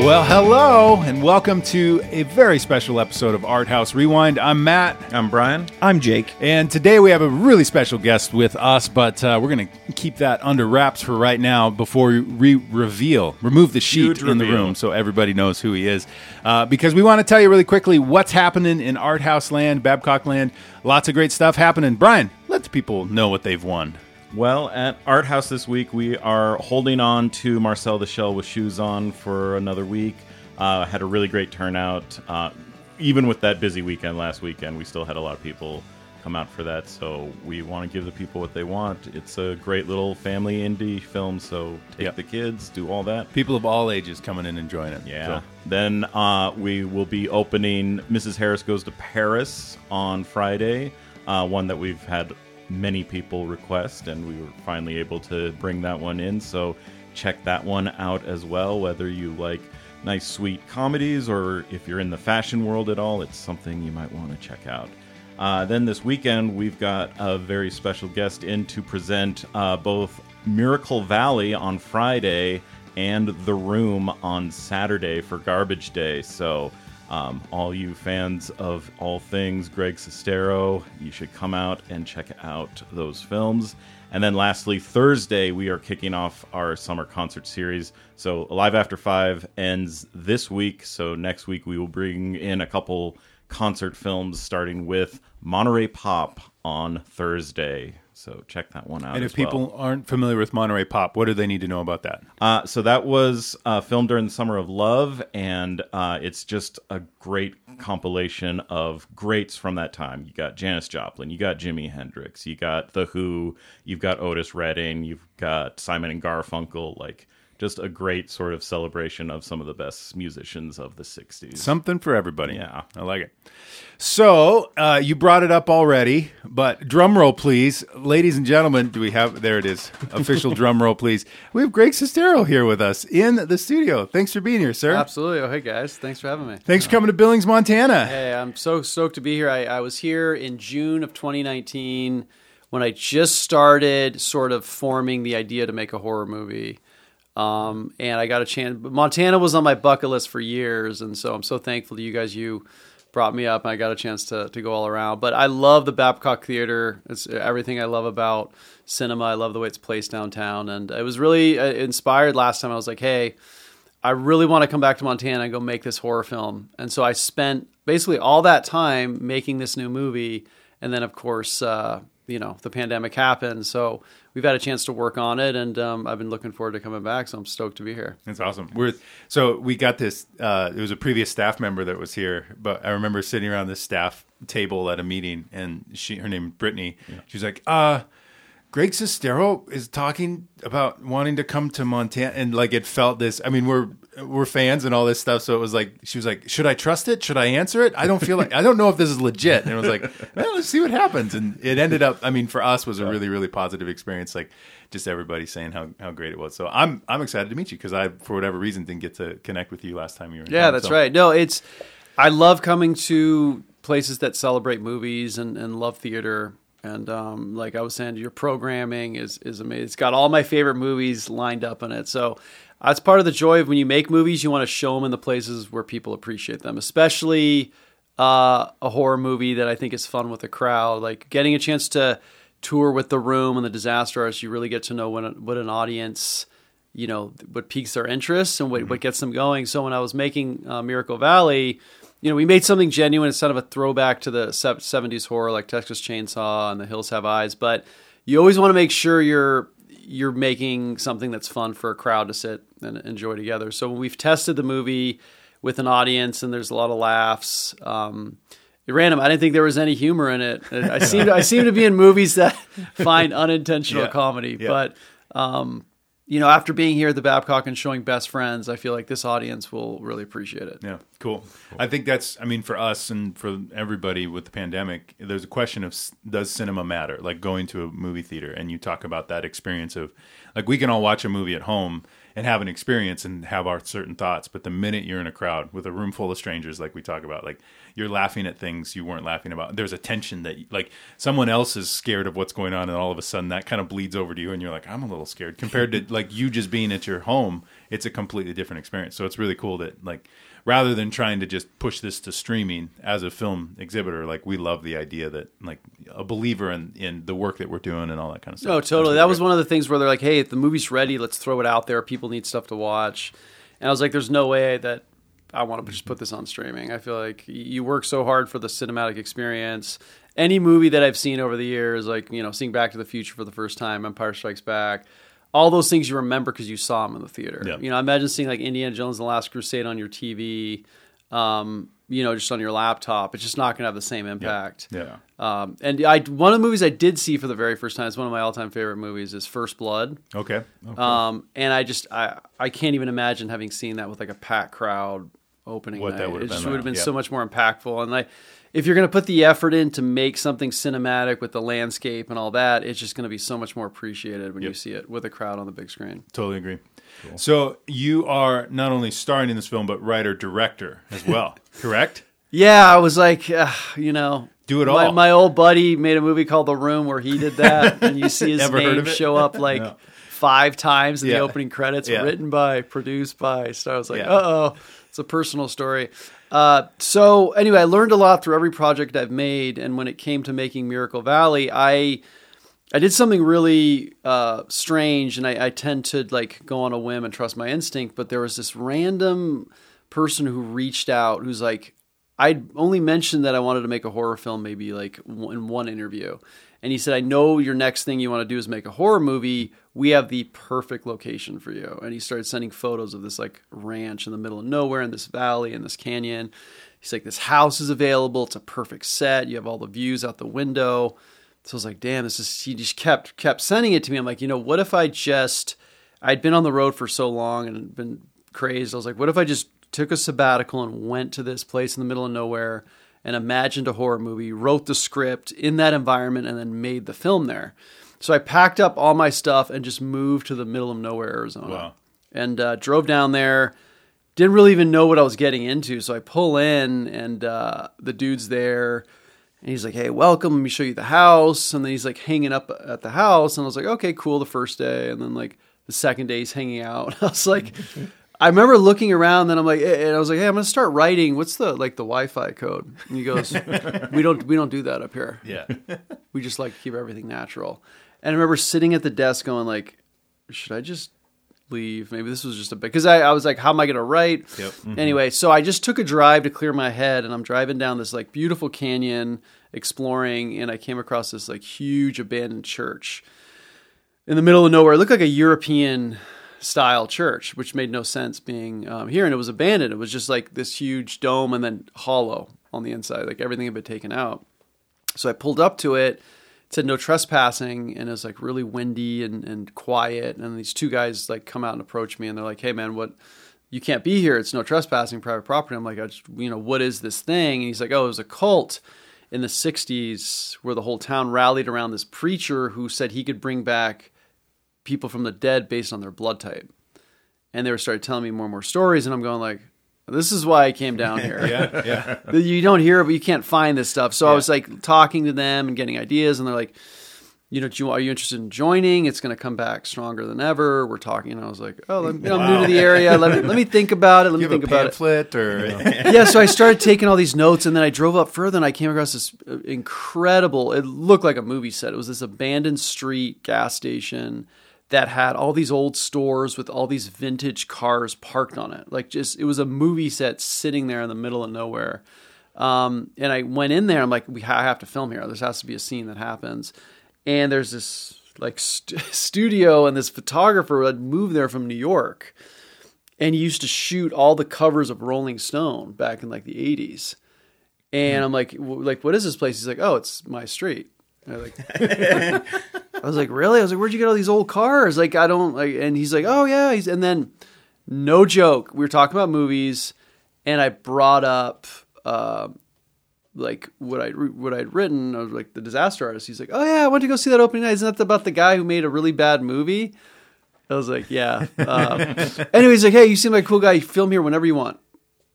Well, hello, and welcome to a very special episode of Art House Rewind. I'm Matt. I'm Brian. I'm Jake. And today we have a really special guest with us, but uh, we're going to keep that under wraps for right now before we reveal, remove the sheet Huge in the room so everybody knows who he is. Uh, because we want to tell you really quickly what's happening in Art House land, Babcock land. Lots of great stuff happening. Brian, let the people know what they've won. Well, at Art House this week, we are holding on to Marcel the Shell with shoes on for another week. Uh, had a really great turnout. Uh, even with that busy weekend last weekend, we still had a lot of people come out for that. So we want to give the people what they want. It's a great little family indie film. So take Yep. the kids, do all that. People of all ages coming in and enjoying it. Yeah. So, Then uh, we will be opening Mrs. Harris Goes to Paris on Friday, uh, one that we've had many people request, and we were finally able to bring that one in. So check that one out as well, whether you like nice, sweet comedies or if you're in the fashion world at all, it's something you might want to check out. Uh, then this weekend, we've got a very special guest in to present uh, both Miracle Valley on Friday and The Room on Saturday for Garbage Day. So, um, all you fans of all things Greg Sestero, you should come out and check out those films. And then lastly, Thursday, we are kicking off our summer concert series. So, Live After Five ends this week. So, next week, we will bring in a couple concert films, starting with Monterey Pop on Thursday. So, check that one out. and if people well. aren't familiar with Monterey Pop, what do they need to know about that? Uh, so that was uh, filmed during the summer of love, and uh, it's just a great compilation of greats from that time. You got Janis Joplin, you got Jimi Hendrix, you got The Who, you've got Otis Redding, you've got Simon and Garfunkel. Like just a great sort of celebration of some of the best musicians of the '60s. Something for everybody. Yeah. I like it. So uh, you brought it up already, but drum roll, please, ladies and gentlemen. Do we have? There it is. Official drum roll, please. We have Greg Sestero here with us in the studio. Thanks for being here, sir. Absolutely. Oh, hey guys, thanks for having me. Thanks for coming to Billings, Montana. Hey, I'm so stoked to be here. I, I was here in June of 2019 when I just started sort of forming the idea to make a horror movie. Um, and I got a chance. Montana was on my bucket list for years, and so I'm so thankful to you guys. You brought me up, and I got a chance to to go all around. But I love the Babcock Theater. It's everything I love about cinema. I love the way it's placed downtown, and it was really uh, inspired. Last time I was like, hey. I really want to come back to Montana and go make this horror film. And so I spent basically all that time making this new movie. And then, of course, uh, you know, the pandemic happened. So we've had a chance to work on it. And um, I've been looking forward to coming back. So I'm stoked to be here. That's awesome. We're so we got this. Uh, it was a previous staff member that was here, but I remember sitting around this staff table at a meeting, and she, her name Brittany. She was like, "Uh, Greg Sestero is talking about wanting to come to Montana, and like it felt this. I mean, we're we're fans and all this stuff, so it was like she was like, "Should I trust it? Should I answer it? I don't feel like I don't know if this is legit." And it was like, "Well, let's see what happens." And it ended up. I mean, for us, was a really really positive experience. Like just everybody saying how, how great it was. So I'm I'm excited to meet you because I for whatever reason didn't get to connect with you last time you were. in Yeah, town. that's So- right. No, it's, I love coming to places that celebrate movies and, and love theater. And um, like I was saying, your programming is, is amazing. It's got all my favorite movies lined up in it. So that's part of the joy of when you make movies, you want to show them in the places where people appreciate them, especially uh, a horror movie that I think is fun with a crowd. Like getting a chance to tour with The Room and The Disaster Artist, you really get to know what, what an audience you know what piques their interest and what, what gets them going. So when I was making uh, Miracle Valley, you know, we made something genuine instead of a throwback to the '70s horror like Texas Chainsaw and The Hills Have Eyes. But you always want to make sure you're you're making something that's fun for a crowd to sit and enjoy together. So when we've tested the movie with an audience and there's a lot of laughs. Um, random. I didn't think there was any humor in it. I seem to, I seem to be in movies that find unintentional Yeah. comedy, Yeah. but um, you know, after being here at the Babcock and showing Best Friends, I feel like this audience will really appreciate it. Yeah. Cool. I think that's. I mean, for us and for everybody with the pandemic, there's a question of does cinema matter? Like going to a movie theater, and you talk about that experience of, like, we can all watch a movie at home and have an experience and have our certain thoughts, but the minute you're in a crowd with a room full of strangers, like we talk about, like you're laughing at things you weren't laughing about. There's a tension that, like, someone else is scared of what's going on, and all of a sudden that kind of bleeds over to you, and you're like, I'm a little scared. Compared to like you just being at your home, it's a completely different experience. So it's really cool that like rather than trying to just push this to streaming as a film exhibitor, like we love the idea that like a believer in, in the work that we're doing and all that kind of stuff. No, totally. That was one of the things where they're like, "Hey, if the movie's ready, let's throw it out there. People need stuff to watch." And I was like, "There's no way that I want to just put this on streaming. I feel like you work so hard for the cinematic experience. Any movie that I've seen over the years, like you know, seeing Back to the Future for the first time, Empire Strikes Back, all those things you remember because you saw them in the theater. Yeah. You know, I imagine seeing like Indiana Jones and the Last Crusade on your TV. Um, you know, just on your laptop, it's just not going to have the same impact. Yeah. Um, and I one of the movies I did see for the very first time. It's one of my all time favorite movies. Is First Blood. Okay. Okay. Um, and I just I I can't even imagine having seen that with like a packed crowd opening What that night. would've it just would have been yeah. so much more impactful. And like, if you're going to put the effort in to make something cinematic with the landscape and all that, it's just going to be so much more appreciated when you see it with a crowd on the big screen. Totally agree. So you are not only starring in this film, but writer director as well, correct? Yeah, I was like, uh, you know, Do it my, all. My old buddy made a movie called The Room where he did that, and you see his Ever name show up like No. five times in Yeah. the opening credits. Yeah. Written by, produced by. So I was like, Yeah. uh oh, it's a personal story. Uh, so anyway, I learned a lot through every project I've made, and when it came to making Miracle Valley, I I did something really uh, strange, and I, I tend to like go on a whim and trust my instinct. But there was this random person who reached out who's like, I'd only mentioned that I wanted to make a horror film, maybe like in one interview, and he said, "I know your next thing you want to do is make a horror movie. We have the perfect location for you." And he started sending photos of this like ranch in the middle of nowhere in this valley in this canyon. He's like, "This house is available. It's a perfect set. You have all the views out the window." So I was like, damn, this is, he just kept, kept sending it to me. I'm like, you know, what if I just, I'd been on the road for so long and been crazed. I was like, what if I just took a sabbatical and went to this place in the middle of nowhere and imagined a horror movie, wrote the script in that environment, and then made the film there. So I packed up all my stuff and just moved to the middle of nowhere, Arizona, Wow. and uh, drove down there. Didn't really even know what I was getting into, so I pull in, and uh, the dude's there. And he's like, "Hey, welcome. Let me show you the house." And then he's like hanging up at the house, and I was like, "Okay, cool." The first day, and then like the second day, he's hanging out. I was like, I remember looking around, then I'm like, and I was like, "Hey, I'm gonna start writing. What's the like the Wi-Fi code?" And he goes, "We don't we don't do that up here. Yeah. We just like to keep everything natural." And I remember sitting at the desk going like, "Should I just?" leave maybe this was just a bit because I, I was like how am i going to write Yep. Mm-hmm. anyway so i just took a drive to clear my head and i'm driving down this like beautiful canyon exploring and i came across this like huge abandoned church in the middle of nowhere it looked like a european style church which made no sense being um, here. And it was abandoned. It was just like this huge dome and then hollow on the inside like everything had been taken out. So i pulled up to it. It said no trespassing and it was like really windy and, and quiet. And these two guys like come out and approach me and they're like hey man what you can't be here. It's no trespassing private property. I'm like I just, you know what is this thing? And he's like oh it was a cult in the 60s where the whole town rallied around this preacher who said he could bring back people from the dead based on their blood type and they were started telling me more and more stories and i'm going like this is why i came down here Yeah. Yeah. you don't hear, but you can't find this stuff. So I was like talking to them and getting ideas, and they're like, you know, do you, are you interested in joining? It's going to come back stronger than ever. We're talking, and I was like, oh, I'm, I'm new to the area. Let me let me think about it. Let me You think about it. or Yeah, so I started taking all these notes, and then I drove up further, and I came across this uh, incredible. It looked like a movie set. It was this abandoned street gas station that had all these old stores with all these vintage cars parked on it. Like just it was a movie set sitting there in the middle of nowhere. Um, and I went in there. I'm like, we ha- I have to film here. There has to be a scene that happens. And there's this like st- studio, and this photographer had moved there from New York, and he used to shoot all the covers of Rolling Stone back in like the 80s. And I'm like, w- like, what is this place? He's like, oh, it's my street. And I like, I was like, really? I was like, where'd you get all these old cars? Like, I don't like. And he's like, oh yeah. He's and then, no joke, we were talking about movies, and I brought up uh, like what I what I'd written. I was like the disaster artist. He's like, oh yeah, I went to go see that opening night. Isn't that about the guy who made a really bad movie? I was like, yeah. Um, anyway, he's like, hey, you seem like a cool guy. You film here whenever you want.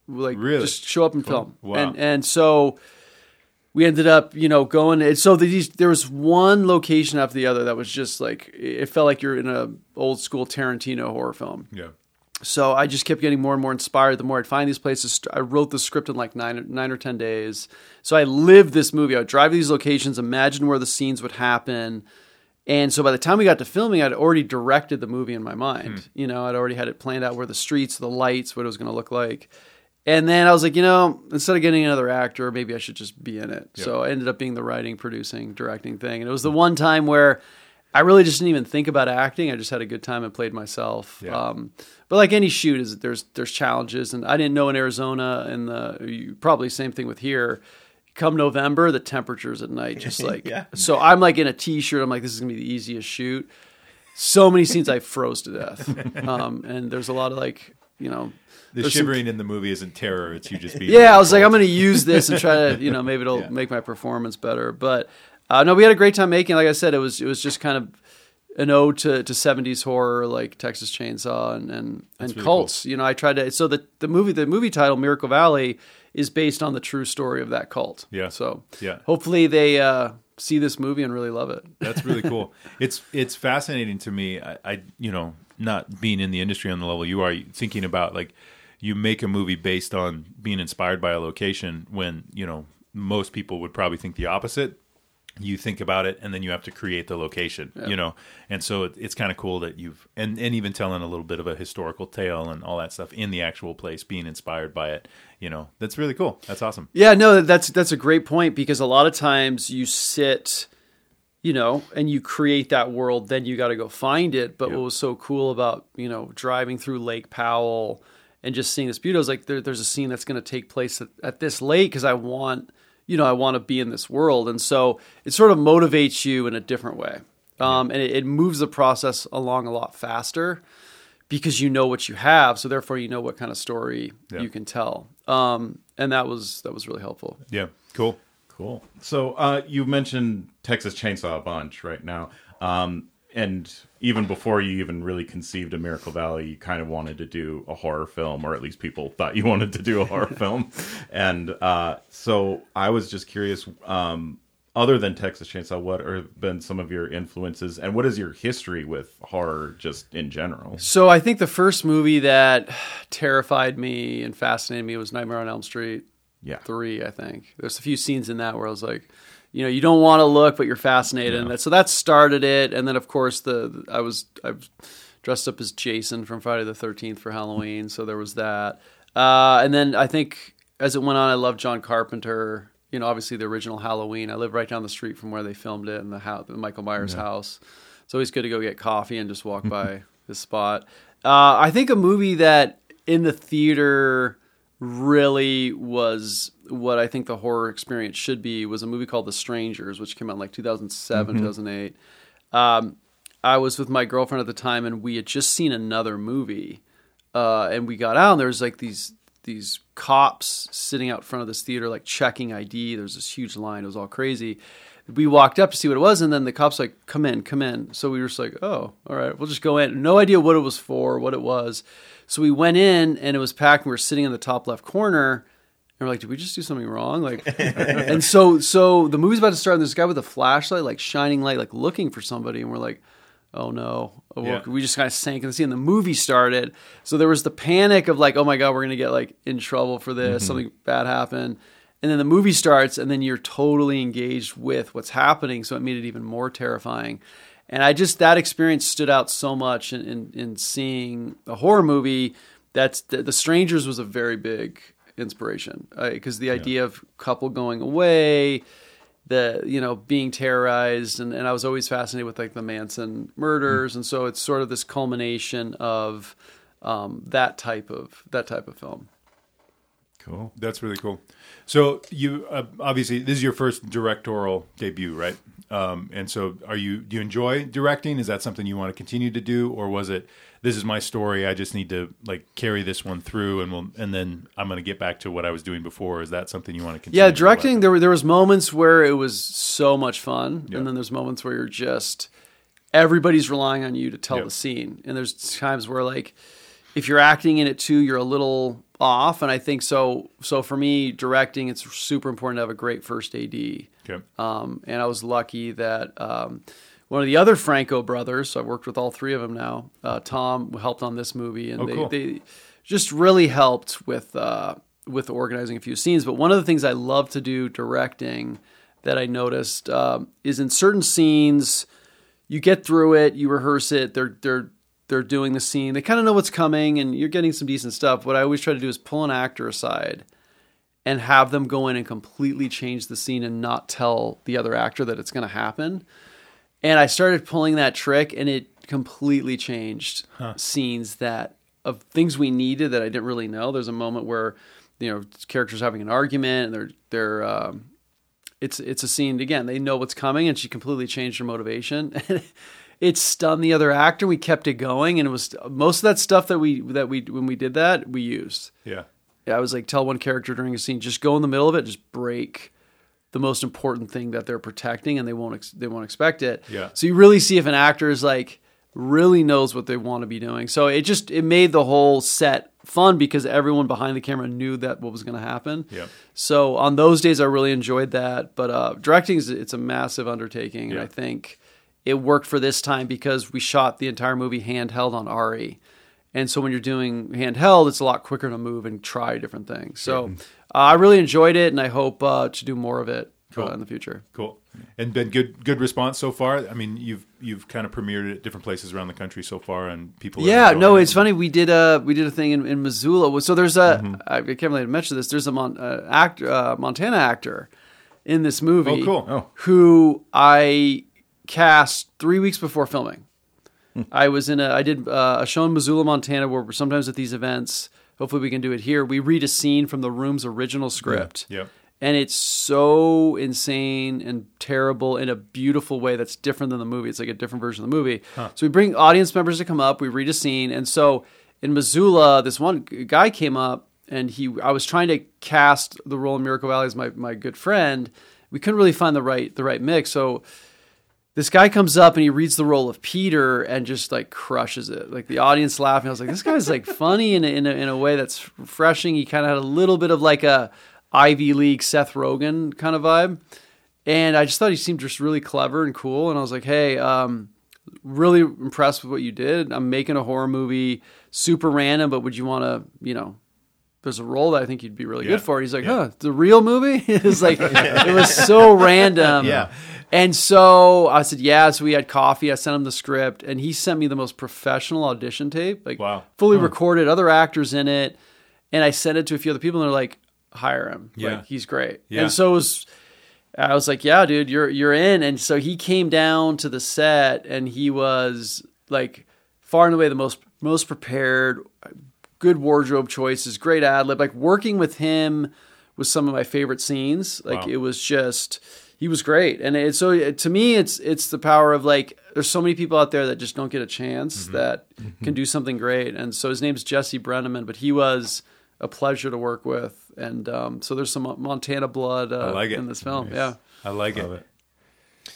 Like, Really? just show up and film. Wow. And and so we ended up, you know, going. And so these, there was one location after the other that was just like it felt like you're in a old school Tarantino horror film. Yeah. So I just kept getting more and more inspired. The more I'd find these places, I wrote the script in like nine, nine or ten days. So I lived this movie. I would drive to these locations, imagine where the scenes would happen, and so by the time we got to filming, I'd already directed the movie in my mind. Hmm. You know, I'd already had it planned out where the streets, the lights, what it was going to look like. And then I was like, you know, instead of getting another actor, maybe I should just be in it. So I ended up being the writing, producing, directing thing. And it was the one time where I really just didn't even think about acting. I just had a good time and played myself. Yeah. Um, but like any shoot, is there's there's challenges, and I didn't know in Arizona, and the you, probably same thing with here. Come November, the temperatures at night just like Yeah. so. I'm like in a t-shirt. I'm like, this is gonna be the easiest shoot. So many scenes I froze to death, um, and there's a lot of like you know The There's some- shivering in the movie isn't terror; it's you just being. yeah, I was like, I'm going to use this and try to, you know, maybe it'll Yeah. make my performance better. But uh, no, we had a great time making. Like I said, it was it was just kind of an ode to, to 70s horror, like Texas Chainsaw and and, and really cults. You know, I tried to. So the the movie the movie title Miracle Valley is based on the true story of that cult. Yeah. So Yeah. hopefully they uh, see this movie and really love it. That's really cool. it's it's fascinating to me. I, I you know not being in the industry on the level you are, thinking about like you make a movie based on being inspired by a location when you know most people would probably think the opposite. You think about it, and then you have to create the location. You know, and so it, it's kind of cool that you've and and even telling a little bit of a historical tale and all that stuff in the actual place, being inspired by it. You know, that's really cool. That's awesome. Yeah, no, that's that's a great point because a lot of times you sit, you know, and you create that world, then you got to go find it. But Yeah. what was so cool about you know driving through Lake Powell and just seeing this beauty, I was like, there, there's a scene that's going to take place at, at this lake because I want, you know, I want to be in this world, and so it sort of motivates you in a different way, um, and it, it moves the process along a lot faster because you know what you have, so therefore you know what kind of story you can tell. Um, and that was that was really helpful. Yeah, cool. Cool. So uh, you mentioned Texas Chainsaw a bunch right now, um, and even before you even really conceived of Miracle Valley, you kind of wanted to do a horror film, or at least people thought you wanted to do a horror film. And uh, so I was just curious. Um, other than Texas Chainsaw, what have been some of your influences, and what is your history with horror, just in general? So I think the first movie that terrified me and fascinated me was Nightmare on Elm Street Yeah. three. I think there's a few scenes in that where I was like, you know, you don't want to look, but you're fascinated, and that, so that started it. And then of course the I was I was dressed up as Jason from Friday the Thirteenth for Halloween, so there was that. Uh, and then I think as it went on, I loved John Carpenter. You know, obviously the original Halloween. I live right down the street from where they filmed it in the house, the Michael Myers house. It's always good to go get coffee and just walk by this spot. Uh, I think a movie that in the theater really was what I think the horror experience should be was a movie called The Strangers, which came out in like 2007, 2008. Um, I was with my girlfriend at the time, and we had just seen another movie, uh, and we got out, and there was like these these cops sitting out front of this theater, like checking ID. There was this huge line; it was all crazy. We walked up to see what it was, and then the cops like, "Come in, come in." So we were just like, "Oh, all right, we'll just go in." No idea what it was for, what it was. So we went in, and it was packed. And we were sitting in the top left corner. And we're like, did we just do something wrong? Like, and so, so the movie's about to start, and there's a guy with a flashlight, like shining light, like looking for somebody, and we're like, oh no, Oh, Yeah. we just kind of sank in the scene. The movie started, so there was the panic of like, oh my god, we're gonna get like in trouble for this, mm-hmm. something bad happened, and then the movie starts, and then you're totally engaged with what's happening, so it made it even more terrifying. And I just that experience stood out so much in in, in seeing a horror movie. That's the, the Strangers was a very big inspiration because the idea of couple going away the you know being terrorized and, and i was always fascinated with like the manson murders and so it's sort of this culmination of um, that type of that type of film Cool. That's really cool. So you uh, obviously this is your first directorial debut, right? Um, and so, are you? Do you enjoy directing? Is that something you want to continue to do, or was it? This is my story. I just need to like carry this one through, and we'll, and then I'm going to get back to what I was doing before. Is that something you want to continue? Yeah, directing. There were there was moments where it was so much fun, Yeah. and then there's moments where you're just everybody's relying on you to tell Yeah. the scene, and there's times where like if you're acting in it too, you're a little off, and I think so. So for me, directing, it's super important to have a great first AD. Okay. Um, and I was lucky that um, one of the other Franco brothers, so I've worked with all three of them now. Uh, Tom helped on this movie, and Oh, they, cool. they just really helped with uh, with organizing a few scenes. But one of the things I love to do directing that I noticed um, is in certain scenes, you get through it, you rehearse it, they're they're they're doing the scene, they kind of know what's coming, and you're getting some decent stuff. What I always try to do is pull an actor aside and have them go in and completely change the scene and not tell the other actor that it's going to happen. And I started pulling that trick, and it completely changed scenes that of things we needed that I didn't really know. There's a moment where you know characters having an argument, and they're they're um, it's it's a scene again. They know what's coming, and she completely changed her motivation. it stunned the other actor. We kept it going, and it was most of that stuff that we that we when we did that we used. Yeah. Yeah, I was like, tell one character during a scene, just go in the middle of it, just break the most important thing that they're protecting, and they won't ex- they won't expect it. Yeah. So you really see if an actor is like really knows what they want to be doing. So it just it made the whole set fun because everyone behind the camera knew that what was going to happen. Yeah. So on those days, I really enjoyed that. But uh, directing is it's a massive undertaking, and I think it worked for this time because we shot the entire movie handheld on RE. And so when you're doing handheld, it's a lot quicker to move and try different things. So uh, I really enjoyed it, and I hope uh, to do more of it Cool. uh, in the future. Cool. And been good good response so far. I mean, you've you've kind of premiered it at different places around the country so far, and people. Yeah, enjoying no, it. it's funny. We did a we did a thing in, in Missoula. So there's a Mm-hmm. I can't believe I mentioned this. There's a Mon, uh, actor, uh, Montana actor in this movie. Oh, cool. Oh. Who I cast three weeks before filming. I was in a I did uh, a show in Missoula, Montana, where sometimes at these events, hopefully we can do it here. We read a scene from the room's original script. Yep. And it's so insane and terrible in a beautiful way that's different than the movie. It's like a different version of the movie. So we bring audience members to come up, we read a scene, and so in Missoula, this one guy came up and he I was trying to cast the role in Miracle Valley as my, my good friend. We couldn't really find the right the right mix. So this guy comes up and he reads the role of Peter and just like crushes it. Like the audience laughing. I was like, this guy's like funny in a, in a, in a way that's refreshing. He kind of had a little bit of like a Ivy League Seth Rogen kind of vibe. And I just thought he seemed just really clever and cool. And I was like, hey, um, really impressed with what you did. I'm making a horror movie, super random, but would you want to, you know, there's a role that I think you'd be really Yeah. good for. He's like, Yeah. huh, the real movie? it was like, it was so random. Yeah. And so I said, yeah. So we had coffee. I sent him the script, and he sent me the most professional audition tape, like Wow. fully recorded, other actors in it. And I sent it to a few other people, and they're like, hire him. Yeah. Like, he's great. Yeah. And so it was, I was like, yeah, dude, you're you're in. And so he came down to the set, and he was like far and away the most most prepared, good wardrobe choices, great ad lib. Like working with him was some of my favorite scenes. Like Wow. it was just he was great, and it, so it, to me, it's it's the power of like there's so many people out there that just don't get a chance that can do something great. And so his name's Jesse Brenneman, but he was a pleasure to work with, and um, so there's some Montana blood uh, I like it. in this film. Yeah. I like Love it. it.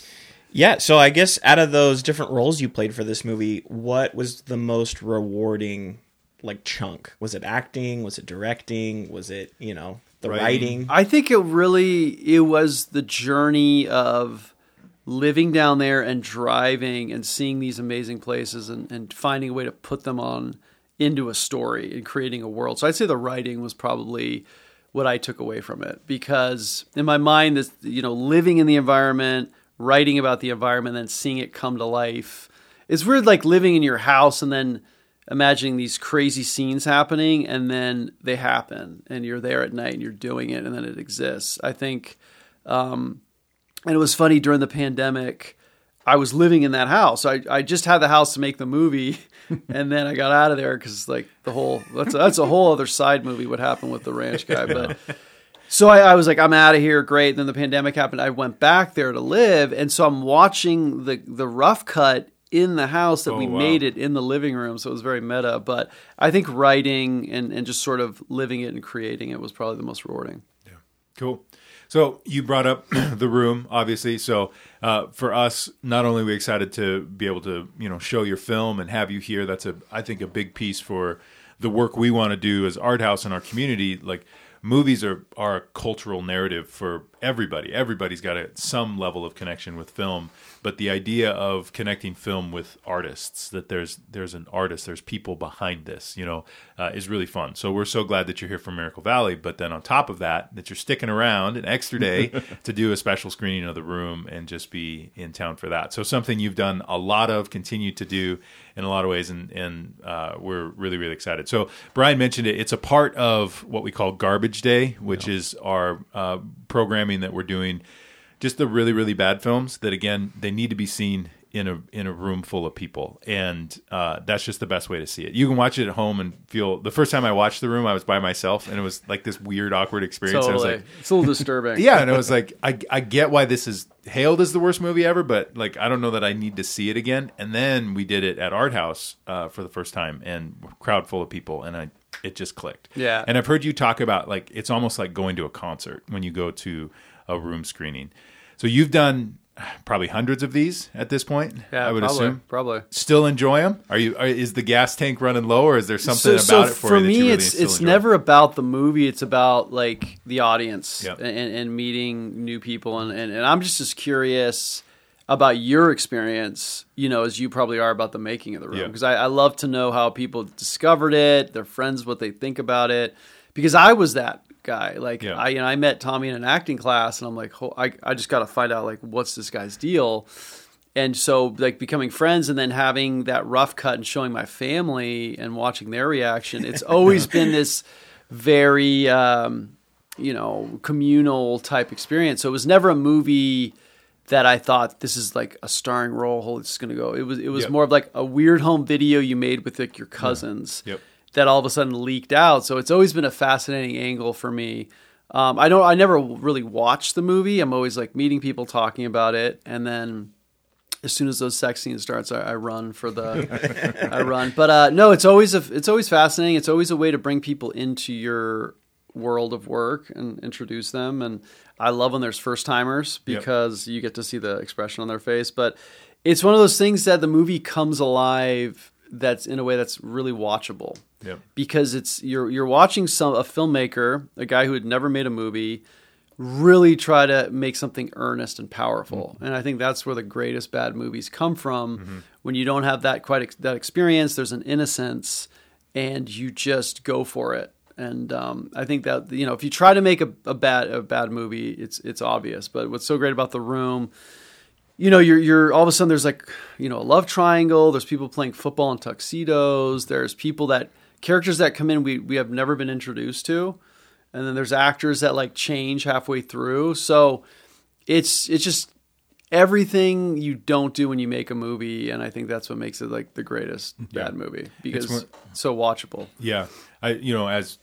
Yeah, so I guess out of those different roles you played for this movie, what was the most rewarding like chunk? Was it acting? Was it directing? Was it, you know, the Writing. writing? I think it really it was the journey of living down there and driving and seeing these amazing places and, and finding a way to put them on into a story and creating a world. So I'd say the writing was probably what I took away from it because in my mind this you know living in the environment, writing about the environment and then seeing it come to life. It's weird like living in your house and then imagining these crazy scenes happening and then they happen and you're there at night and you're doing it and then it exists. I think um, and it was funny during the pandemic. I was living in that house. I, I just had the house to make the movie, and then I got out of there because like the whole that's a, that's a whole other side movie. What happened with the ranch guy? But so I, I was like, I'm out of here. Great. then the pandemic happened. I went back there to live, and so I'm watching the the rough cut in the house that Oh, we wow. made it in the living room. So it was very meta. But I think writing and and just sort of living it and creating it was probably the most rewarding. Yeah. Cool. So you brought up the room, obviously. So uh, for us, not only are we excited to be able to, you know, show your film and have you here. That's a, I think, a big piece for the work we want to do as art house in our community. Like movies are are a cultural narrative for everybody. Everybody's got a, some level of connection with film. But the idea of connecting film with artists, that there's there's an artist, there's people behind this, you know, uh, is really fun. So we're so glad that you're here from Miracle Valley. But then on top of that, that you're sticking around an extra day to do a special screening of the room and just be in town for that. So something you've done a lot of, continue to do in a lot of ways, and and uh, we're really really excited. So Brian mentioned it. It's a part of what we call Garbage Day, which is our uh, programming that we're doing just the really really bad films that again they need to be seen in a in a room full of people. And uh, that's just the best way to see it. You can watch it at home and feel the first time i watched the room i was by myself and it was like this weird awkward experience. I was Totally, like it's a little disturbing. yeah and i was like I, I get why this is hailed as the worst movie ever but like i don't know that i need to see it again. And then we did it at art house uh, for the first time and crowd full of people. And i it just clicked Yeah. and i've heard you talk about like it's almost like going to a concert when you go to a room screening so you've done probably hundreds of these at this point yeah, i would probably, assume probably. still enjoy them are you are, is the gas tank running low or is there something so, about so it for, you that me really it's it's never about the movie it's about like the audience Yep. and, and meeting new people and, and, and i'm just as curious about your experience you know as you probably are about the making of the room. Yeah. because I, I love to know how people discovered it their friends what they think about it. Because i was that guy. Like Yeah. i you know i met tommy in an acting class and i'm like "Ho- i, I just got to find out like what's this guy's deal? And so like becoming friends and then having that rough cut and showing my family and watching their reaction it's always been this very um, you know communal type experience. So it was never a movie that i thought this is like a starring role holy it's gonna go it was it was Yep. more of like a weird home video you made with like your cousins Yep. that all of a sudden leaked out so it's always been a fascinating angle for me um, i don't i never really watched the movie i'm always like meeting people talking about it and then as soon as those sex scenes starts, I, I run for the, I run. But uh, no, it's always a, it's always fascinating. It's always a way to bring people into your world of work and introduce them. And I love when there's first timers Yep. because you get to see the expression on their face. But it's one of those things that the movie comes alive. That's in a way that's really watchable Yep. because it's you're you're watching some a filmmaker, a guy who had never made a movie, really try to make something earnest and powerful. Mm-hmm. And I think that's where the greatest bad movies come from mm-hmm. when you don't have that quite ex- that experience. There's an innocence, and you just go for it. And um, I think that you know if you try to make a, a bad a bad movie, it's it's obvious. But what's so great about the room you know, you're you're all of a sudden there's like you know a love triangle. There's people playing football in tuxedos. There's people that characters that come in we we have never been introduced to, and then there's actors that like change halfway through. So it's it's just everything you don't do when you make a movie, and I think that's what makes it like the greatest bad movie because more- it's so watchable. Yeah, I you know as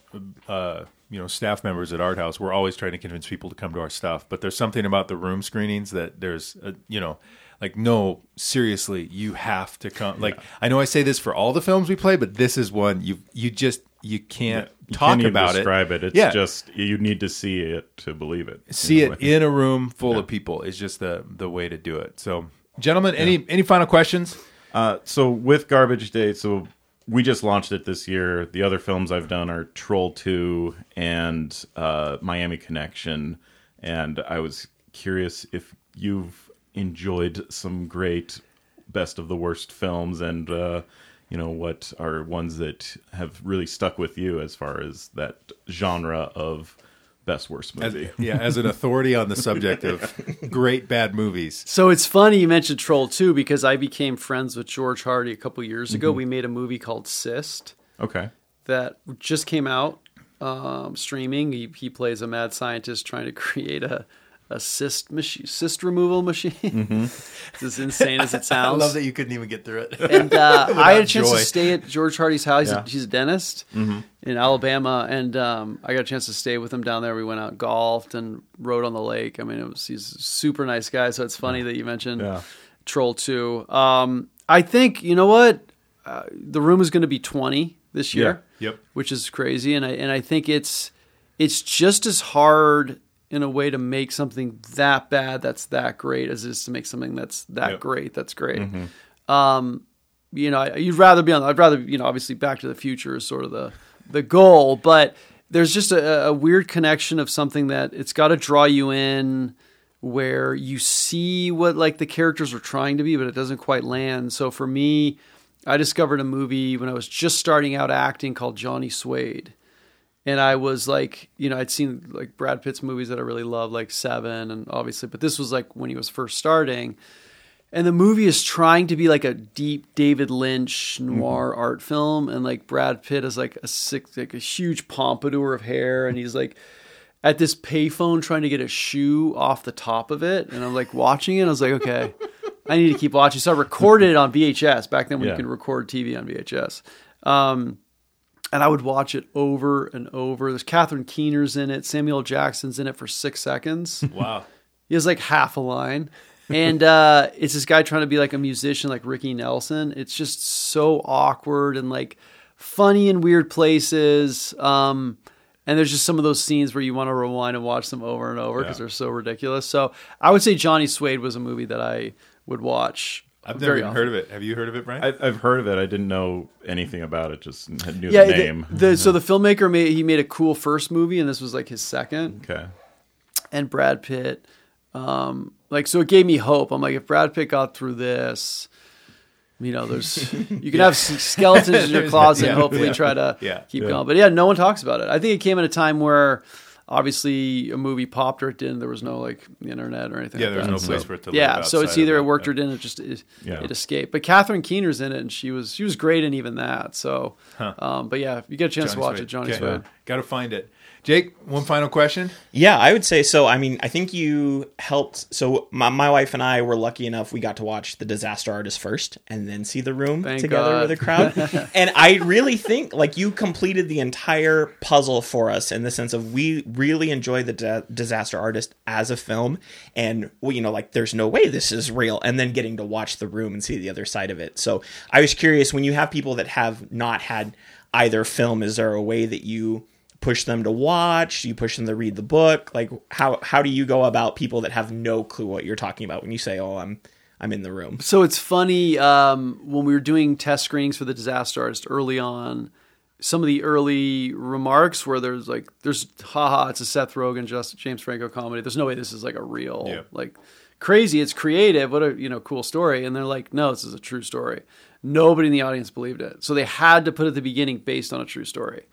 uh, you know staff members at Art House, we're always trying to convince people to come to our stuff. But there's something about the room screenings that there's a, you know like no seriously you have to come. Like I know I say this for all the films we play, but this is one you you just you can't You talk even about describe it. it. It's Yeah. just you need to see it to believe it. see it way. in a room full of people is just the the way to do it. So, gentlemen, any any final questions? Uh, so with Garbage Day, so we just launched it this year. The other films I've done are Troll Two and uh, Miami Connection, and I was curious if you've enjoyed some great best of the worst films, and uh, you know what are ones that have really stuck with you as far as that genre of best worst As, movie. yeah, as an authority on the subject of great bad movies. So it's funny you mentioned Troll 2 because I became friends with George Hardy a couple years ago. We made a movie called Cyst. Okay. that just came out um, streaming. He, he plays a mad scientist trying to create a, a cyst machine, cyst removal machine. it's as insane as it sounds. I love that you couldn't even get through it. and uh, I had a chance joy. to stay at George Hardy's house. He's, Yeah. a, he's a dentist in Alabama, and um, I got a chance to stay with him down there. We went out golfed and rode on the lake. I mean, it was he's a super nice guy. So it's funny that you mentioned Yeah. Troll Two. Um, I think you know what uh, the room is going to be twenty this year, Yep. which is crazy, and I and I think it's it's just as hard in a way to make something that bad that's that great as it is to make something that's that Yep. great that's great um, you know, I- you'd rather be on. I'd rather, you know, obviously, Back to the Future is sort of the the goal, but there's just a, a weird connection of something that it's got to draw you in, where you see what like the characters are trying to be, but it doesn't quite land. So for me, I discovered a movie when I was just starting out acting called Johnny Suede. And I was like, you know, I'd seen like Brad Pitt's movies that I really love, like Seven, and obviously, but this was like when he was first starting. And the movie is trying to be like a deep David Lynch noir art film, and like Brad Pitt is like a sick, like a huge pompadour of hair, and he's like at this payphone trying to get a shoe off the top of it, and I'm like watching it. I was like, okay, I need to keep watching. So I recorded it on VHS back then when Yeah. you could record TV on VHS. Um, and I would watch it over and over. There's Catherine Keener's in it. Samuel Jackson's in it for six seconds. Wow. He has like half a line. And uh, it's this guy trying to be like a musician like Ricky Nelson. It's just so awkward and like funny in weird places. Um, and there's just some of those scenes where you want to rewind and watch them over and over because Yeah. they're so ridiculous. So I would say Johnny Suede was a movie that I would watch. I've very never even often. heard of it. Have you heard of it, Brian? I, I've heard of it. I didn't know anything about it. Just knew Yeah, the the- name. the- so the filmmaker made he made a cool first movie, and this was like his second. okay. and Brad Pitt. Um, like so, it gave me hope. I'm like, if Brad Pitt got through this, you know, there's you can have skeletons in your closet and hopefully yeah. try to Yeah, keep yeah. going. But yeah, no one talks about it. I think it came at a time where obviously a movie popped or it didn't. There was no like the internet or anything. Yeah, like there was that. no So- place for it to Yeah, so it's either it worked yeah. or didn't. It just it, Yeah. it escaped. But Catherine Keener's in it, and she was she was great in even that. So, um, but yeah, if you get a chance to watch it, Johnny Suede. Got to find it. Jake, one final question. Yeah, I would say so. I mean, I think you helped. So my, my wife and I were lucky enough we got to watch The Disaster Artist first, and then see the room Thank together God. with a crowd. and I really think like you completed the entire puzzle for us in the sense of we really enjoy The Di- Disaster Artist as a film, and well, you know, like there's no way this is real, and then getting to watch the room and see the other side of it. So I was curious when you have people that have not had either film, is there a way that you push them to watch you push them to read the book like how how do you go about people that have no clue what you're talking about when you say oh i'm i'm in the room So it's funny um, when we were doing test screenings for the Disaster Artist early on. Some of the early remarks where there's like, "There's haha, it's a Seth Rogen, just James Franco comedy. There's no way this is like a real Yeah. like crazy. It's creative. What a you know cool story." And they're like, "No, this is a true story." Nobody in the audience believed it, so they had to put at the beginning based on a true story,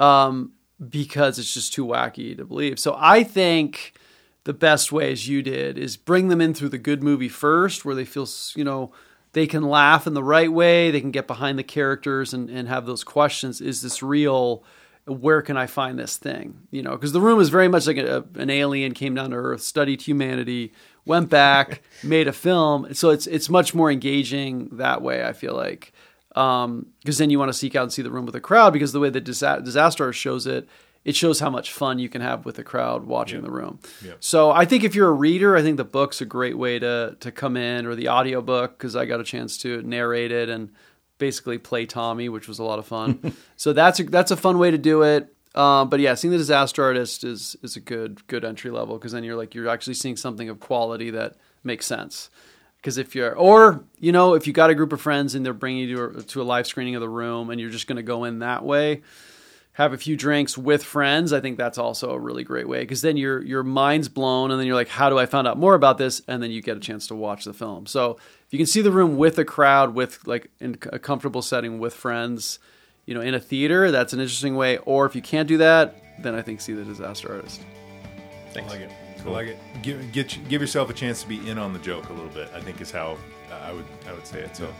um, because it's just too wacky to believe. So I think the best way, as you did, is bring them in through the good movie first, where they feel, you know, they can laugh in the right way, they can get behind the characters and, and have those questions. Is this real? Where can I find this thing? You know, because the room is very much like a, an alien came down to Earth, studied humanity, went back, made a film. So it's it's much more engaging that way. I feel like because then you want to seek out and see the room with a crowd because the way the Disa- disaster Artist shows it it shows how much fun you can have with the crowd watching the room. Yeah. so i think if you're a reader i think the book's a great way to to come in or the audiobook because i got a chance to narrate it and basically play tommy which was a lot of fun. So that's a, that's a fun way to do it. Um, but yeah seeing the disaster artist is is a good good entry level because then you're like you're actually seeing something of quality that makes sense because if you're, or you know, if you got a group of friends and they're bringing you to a, to a live screening of the room, and you're just going to go in that way, have a few drinks with friends. I think that's also a really great way because then your your mind's blown, and then you're like, how do I find out more about this? And then you get a chance to watch the film. So if you can see the room with a crowd, with like in a comfortable setting with friends, you know, in a theater, that's an interesting way. Or if you can't do that, then I think see the Disaster Artist. I like it. I like it. Give get give yourself a chance to be in on the joke a little bit. I think is how I would I would say it. So,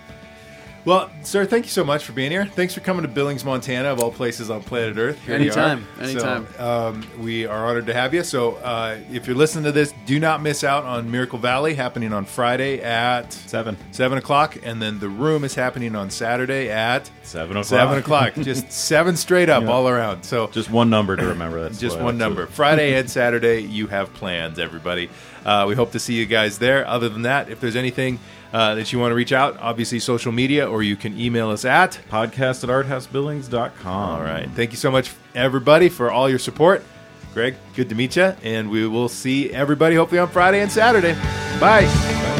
Well, sir, thank you so much for being here. Thanks for coming to Billings, Montana, of all places on planet Earth. Here Anytime, are. anytime. So, um, we are honored to have you. So, uh, if you're listening to this, do not miss out on Miracle Valley happening on Friday at Seven. seven o'clock, and then the room is happening on Saturday at Seven o'clock. seven o'clock. Just seven straight up all around. So, Just one number to remember. That's just what I one number. Friday and Saturday, you have plans, everybody. Uh, we hope to see you guys there. Other than that, if there's anything uh, that you want to reach out, obviously social media, or you can email us at. Podcast at arthousebillings.com. All right. Thank you so much, everybody, for all your support. Greg, good to meet you, and we will see everybody hopefully on Friday and Saturday. Bye. Bye.